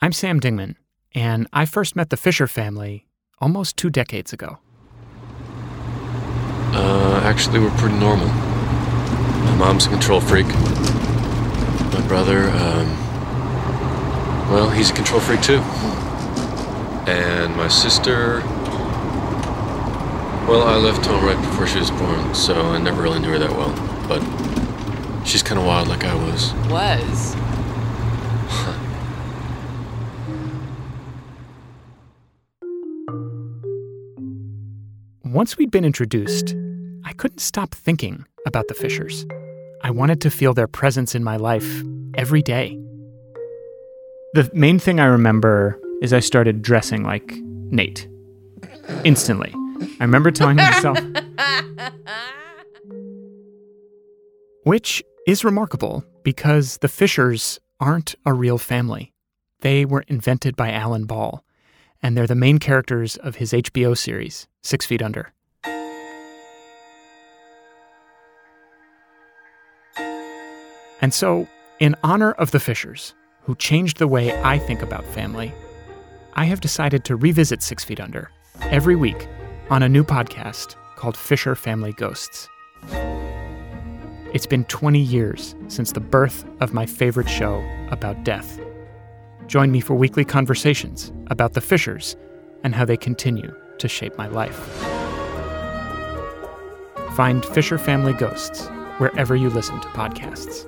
I'm Sam Dingman, and I first met the Fisher family almost two decades ago. Uh, actually, we're pretty normal. My mom's a control freak. My brother, um, well, he's a control freak too. And my sister, well, I left home right before she was born, so I never really knew her that well. But she's kind of wild like I was. Was. Once we'd been introduced, I couldn't stop thinking about the Fishers. I wanted to feel their presence in my life every day. The main thing I remember is I started dressing like Nate. Instantly. I remember telling myself, which is remarkable because the Fishers aren't a real family. They were invented by Alan Ball, and they're the main characters of his HBO series, Six Feet Under. And so, in honor of the Fishers, who changed the way I think about family, I have decided to revisit Six Feet Under every week on a new podcast called Fisher Family Ghosts. It's been 20 years since the birth of my favorite show about death. Join me for weekly conversations about the Fishers and how they continue to shape my life. Find Fisher Family Ghosts wherever you listen to podcasts.